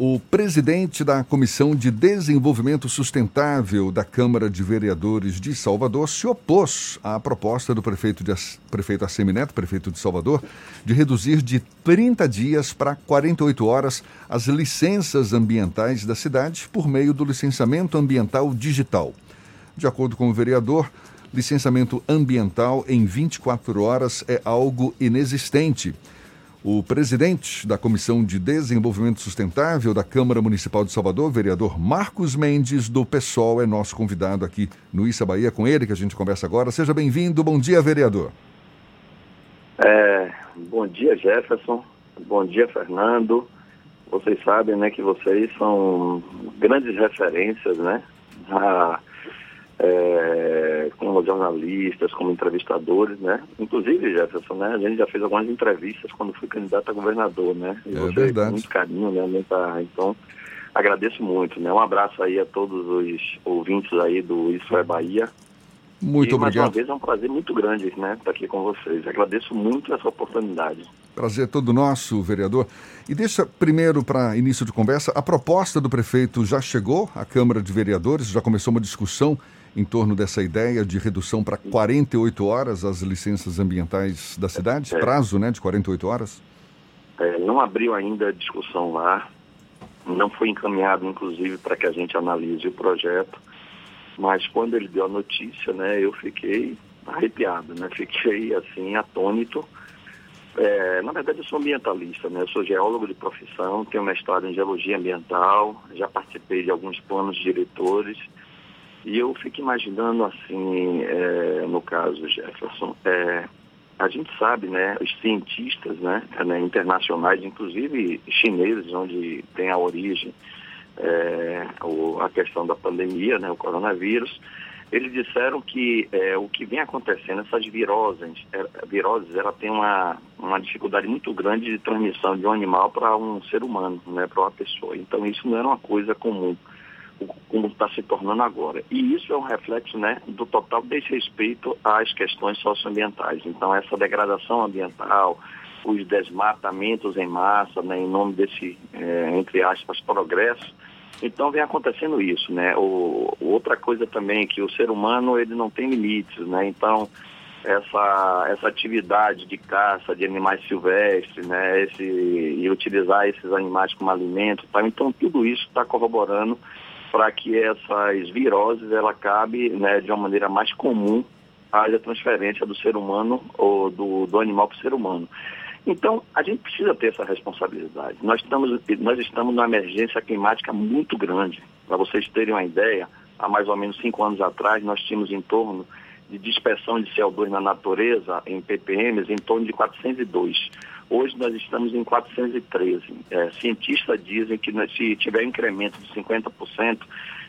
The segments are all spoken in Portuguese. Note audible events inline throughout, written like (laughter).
O presidente da Comissão de Desenvolvimento Sustentável da Câmara de Vereadores de Salvador se opôs à proposta do prefeito, de, prefeito Assemineto, prefeito de Salvador, de reduzir de 30 dias para 48 horas as licenças ambientais da cidade por meio do licenciamento ambiental digital. De acordo com o vereador, licenciamento ambiental em 24 horas é algo inexistente o presidente da Comissão de Desenvolvimento Sustentável da Câmara Municipal de Salvador, vereador Marcos Mendes, do PSOL, é nosso convidado aqui no Issa Bahia, com ele que a gente conversa agora. Seja bem-vindo. Bom dia, vereador. É, bom dia, Jefferson. Bom dia, Fernando. Vocês sabem né, que vocês são grandes referências né, a, é, como jornalistas, como entrevistadores, né? Inclusive, Jefferson, né? A gente já fez algumas entrevistas quando fui candidato a governador, né? E é verdade. muito carinho, né? Muita, então, agradeço muito, né? Um abraço aí a todos os ouvintes aí do Isso é Bahia. Muito e, obrigado. Mais uma vez é um prazer muito grande, né? Estar aqui com vocês. Agradeço muito essa oportunidade. Prazer todo nosso, vereador. E deixa primeiro para início de conversa, a proposta do prefeito já chegou à Câmara de Vereadores, já começou uma discussão em torno dessa ideia de redução para 48 horas as licenças ambientais da cidade? É. Prazo né, de 48 horas? É, não abriu ainda a discussão lá, não foi encaminhado, inclusive, para que a gente analise o projeto, mas quando ele deu a notícia, né, eu fiquei arrepiado, né, fiquei assim, atônito. É, na verdade, eu sou ambientalista, né? Eu sou geólogo de profissão, tenho mestrado em geologia ambiental, já participei de alguns planos diretores e eu fico imaginando assim, é, no caso, Jefferson, é, a gente sabe, né, os cientistas né, né, internacionais, inclusive chineses, onde tem a origem é, a questão da pandemia, né, o coronavírus, eles disseram que é, o que vem acontecendo, essas viroses, é, viroses, ela tem uma, uma dificuldade muito grande de transmissão de um animal para um ser humano, né, para uma pessoa. Então isso não era uma coisa comum como está se tornando agora. E isso é um reflexo né, do total desrespeito às questões socioambientais. Então, essa degradação ambiental, os desmatamentos em massa, né, em nome desse, é, entre aspas, progresso, então vem acontecendo isso, né? O, outra coisa também é que o ser humano ele não tem limites, né? Então essa, essa atividade de caça de animais silvestres, né? Esse, e utilizar esses animais como alimento, tá? então tudo isso está corroborando para que essas viroses ela cabe né, de uma maneira mais comum haja transferência do ser humano ou do, do animal para o ser humano. Então, a gente precisa ter essa responsabilidade. Nós estamos, nós estamos numa emergência climática muito grande. Para vocês terem uma ideia, há mais ou menos cinco anos atrás, nós tínhamos em torno de dispersão de CO2 na natureza, em ppm, em torno de 402. Hoje nós estamos em 413. É, cientistas dizem que se tiver um incremento de 50%,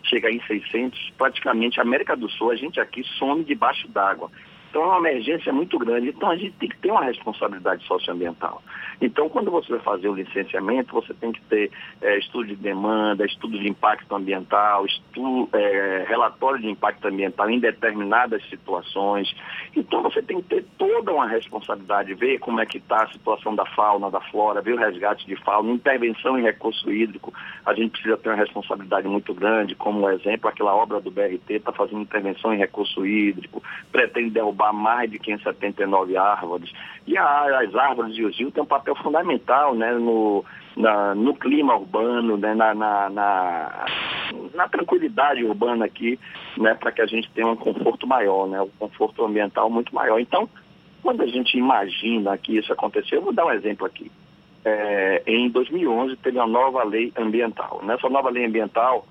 chegar em 600, praticamente a América do Sul, a gente aqui some debaixo d'água. Então é uma emergência muito grande. Então a gente tem que ter uma responsabilidade socioambiental. Então, quando você vai fazer o licenciamento, você tem que ter é, estudo de demanda, estudo de impacto ambiental, estudo, é, relatório de impacto ambiental em determinadas situações. Então, você tem que ter toda uma responsabilidade, ver como é que está a situação da fauna, da flora, ver o resgate de fauna, intervenção em recurso hídrico. A gente precisa ter uma responsabilidade muito grande, como exemplo, aquela obra do BRT está fazendo intervenção em recurso hídrico, pretende derrubar mais de 579 árvores. E a, as árvores e os rios têm um papel fundamental né, no, na, no clima urbano, né, na, na, na, na, tranquilidade urbana aqui, né, para que a gente tenha um conforto maior, né, um conforto ambiental muito maior. Então, quando a gente imagina que isso aconteceu, eu vou dar um exemplo aqui. É, em 2011 teve uma nova lei ambiental. Nessa nova lei ambiental,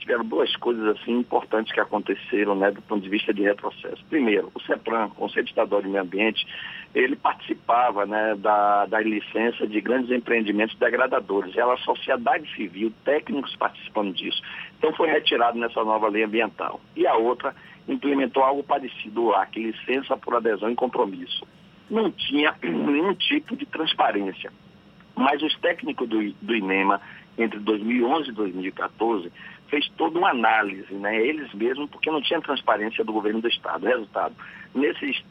tiveram duas coisas assim importantes que aconteceram, né, do ponto de vista de retrocesso. Primeiro, o CEPRAM, Conselho Estadual de Meio Ambiente, ele participava, né, da, da licença de grandes empreendimentos degradadores. Era a sociedade civil, técnicos participando disso. Então foi retirado nessa nova lei ambiental. E a outra implementou algo parecido lá, que licença por adesão e compromisso. Não tinha (clears throat) nenhum tipo de transparência. Mas os técnicos do, do INEMA, entre 2011 e 2014, fez toda uma análise, né? Eles mesmos, porque não tinha transparência do governo do Estado. Resultado, nesses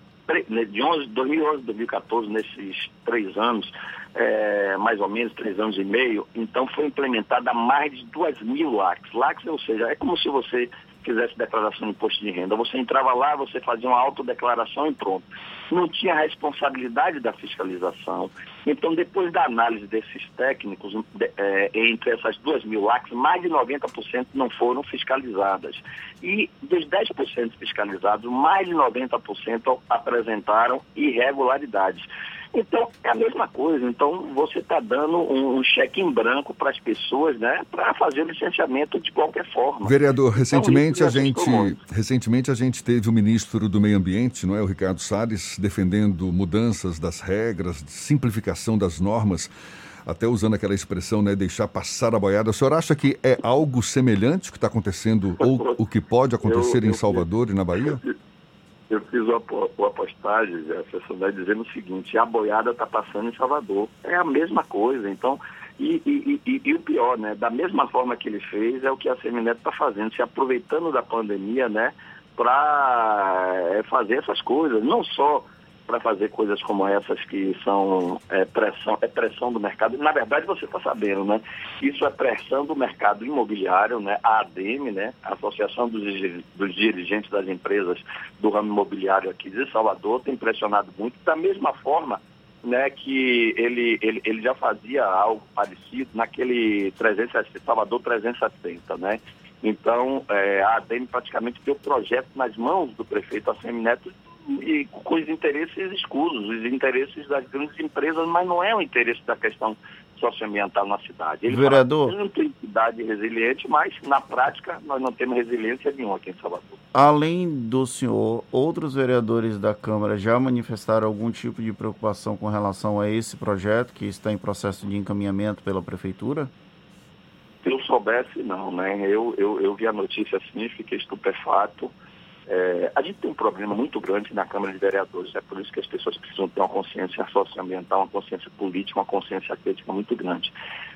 né, de 11, 2011 2014, nesses três anos, é, mais ou menos três anos e meio, então foi implementada mais de duas mil LACs. LACs, ou seja, é como se você fizesse declaração de imposto de renda. Você entrava lá, você fazia uma autodeclaração e pronto. Não tinha responsabilidade da fiscalização. Então, depois da análise desses técnicos, de, é, entre essas duas mil LACs, mais de 90% não foram fiscalizadas. E dos 10% fiscalizados, mais de 90% apresentaram irregularidades. Então, é a mesma coisa. Então, você está dando um, um, cheque em branco para as pessoas, né, para fazer o licenciamento de qualquer forma. Vereador, então, recentemente, a gente, recentemente a gente teve o ministro do Meio Ambiente, não é, o Ricardo Salles, defendendo mudanças das regras, simplificação das normas, até usando aquela expressão, né, deixar passar a boiada. O senhor acha que é algo semelhante que está acontecendo ou o que pode acontecer eu, em Salvador eu, e na Bahia? Eu, fiz uma, uma postagem, Jefferson, né, dizendo o seguinte, a boiada está passando em Salvador. É a mesma coisa, então, e, e, e, e, o pior, né, da mesma forma que ele fez, é o que a Semineto está fazendo, se aproveitando da pandemia, né, para é, fazer essas coisas, não só para fazer coisas como essas que são é, pressão, é pressão do mercado. Na verdade, você está sabendo, né? Isso é pressão do mercado imobiliário, né? A ADM, né? A Associação dos, dos Dirigentes das Empresas do Ramo Imobiliário aqui de Salvador, tem pressionado muito. Da mesma forma, né, que ele, ele, ele já fazia algo parecido naquele 360, Salvador 370, né? Então, é, a ADM praticamente deu projeto nas mãos do prefeito Assemi Neto e com os interesses escusos, os interesses das grandes empresas, mas não é o interesse da questão socioambiental na cidade. Ele Vereador. fala tanto em cidade resiliente, mas na prática nós não temos resiliência nenhuma aqui em Salvador. Além do senhor, outros vereadores da Câmara já manifestaram algum tipo de preocupação com relação a esse projeto que está em processo de encaminhamento pela Prefeitura? Se eu soubesse, não, né? Eu, eu, eu vi a notícia assim, fiquei estupefato. É, a gente tem um problema muito grande na Câmara de Vereadores, é por isso que as pessoas precisam ter uma consciência socioambiental, uma consciência política, uma consciência crítica muito grande.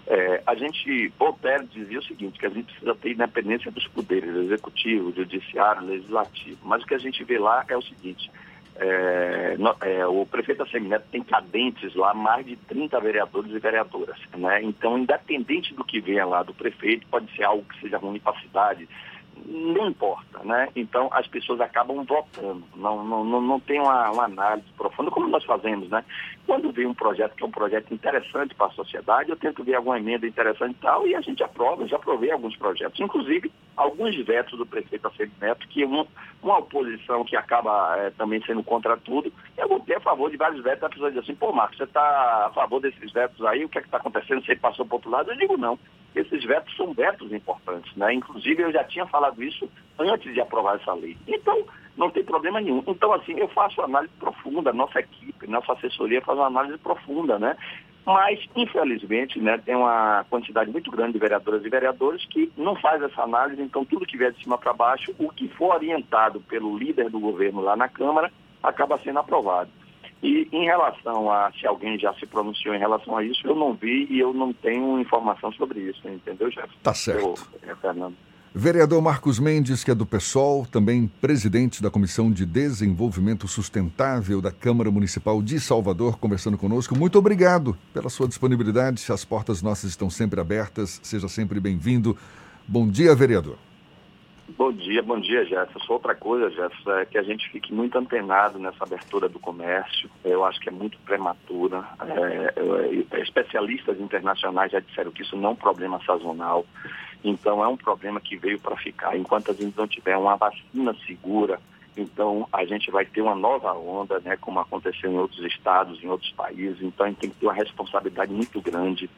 É, a gente, Voltaire dizia o seguinte, que a gente precisa ter independência dos poderes, executivo, judiciário, legislativo, mas o que a gente vê lá é o seguinte, é, no, é, o prefeito da Semineto tem cadentes lá, mais de 30 vereadores e vereadoras. Né? Então, independente do que venha lá do prefeito, pode ser algo que seja ruim para a cidade, não importa, né? Então as pessoas acabam votando, não, não, não, não tem uma, uma, análise profunda, como nós fazemos, né? Quando vem um projeto que é um projeto interessante para a sociedade, eu tento ver alguma emenda interessante e tal, e a gente aprova, já aprovei alguns projetos, inclusive alguns vetos do prefeito Alfredo Neto, que uma, uma oposição que acaba é, também sendo contra tudo, eu vou ter a favor de vários vetos, a pessoa diz assim, pô Marcos, você está a favor desses vetos aí, o que é que está acontecendo, você passou para outro lado? Eu digo não, esses vetos são vetos importantes, né? Inclusive eu já tinha falado isso antes de aprovar essa lei. Então, não tem problema nenhum. Então, assim, eu faço análise profunda, nossa equipe, nossa assessoria faz uma análise profunda, né? Mas, infelizmente, né, tem uma quantidade muito grande de vereadoras e vereadores que não faz essa análise, então tudo que vier de cima para baixo, o que for orientado pelo líder do governo lá na Câmara, acaba sendo aprovado. E em relação a se alguém já se pronunciou em relação a isso, eu não vi e eu não tenho informação sobre isso, entendeu, Jefferson? Tá certo. Eu, é, Fernando. Vereador Marcos Mendes, que é do PSOL, também presidente da Comissão de Desenvolvimento Sustentável da Câmara Municipal de Salvador, conversando conosco. Muito obrigado pela sua disponibilidade. As portas nossas estão sempre abertas. Seja sempre bem-vindo. Bom dia, vereador. Bom dia, bom dia, Jefferson. Outra coisa, Jefferson, é que a gente fique muito antenado nessa abertura do comércio. Eu acho que é muito prematura. É, é, especialistas internacionais já disseram que isso não é um problema sazonal. Então, é um problema que veio para ficar. Enquanto a gente não tiver uma vacina segura, então a gente vai ter uma nova onda, né, como aconteceu em outros estados, em outros países. Então, a gente tem que ter uma responsabilidade muito grande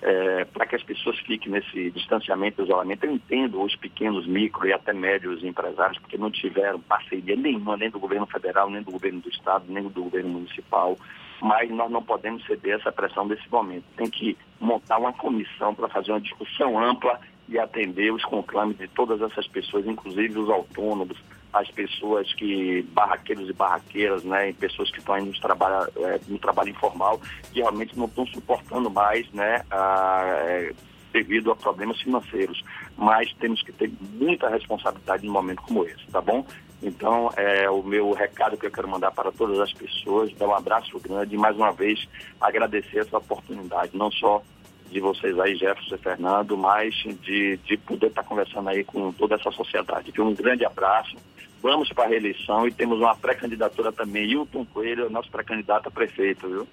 é, para que as pessoas fiquem nesse distanciamento isolamento. Eu entendo os pequenos, micro e até médios empresários, porque não tiveram parceria nenhuma, nem do governo federal, nem do governo do estado, nem do governo municipal mas nós não podemos ceder essa pressão desse momento. Tem que montar uma comissão para fazer uma discussão ampla e atender os conclames de todas essas pessoas, inclusive os autônomos, as pessoas que, barraqueiros e barraqueiras, né, pessoas que estão aí no trabalho, é, no trabalho informal, que realmente não estão suportando mais, né, a, é, devido a problemas financeiros. Mas temos que ter muita responsabilidade num momento como esse, tá bom? Então, é o meu recado que eu quero mandar para todas as pessoas, dar um abraço grande e, mais uma vez, agradecer essa oportunidade, não só de vocês aí, Jefferson e Fernando, mas de, de poder estar conversando aí com toda essa sociedade. Um grande abraço, vamos para a reeleição e temos uma pré-candidatura também, Hilton Coelho, nosso pré-candidato a prefeito, viu?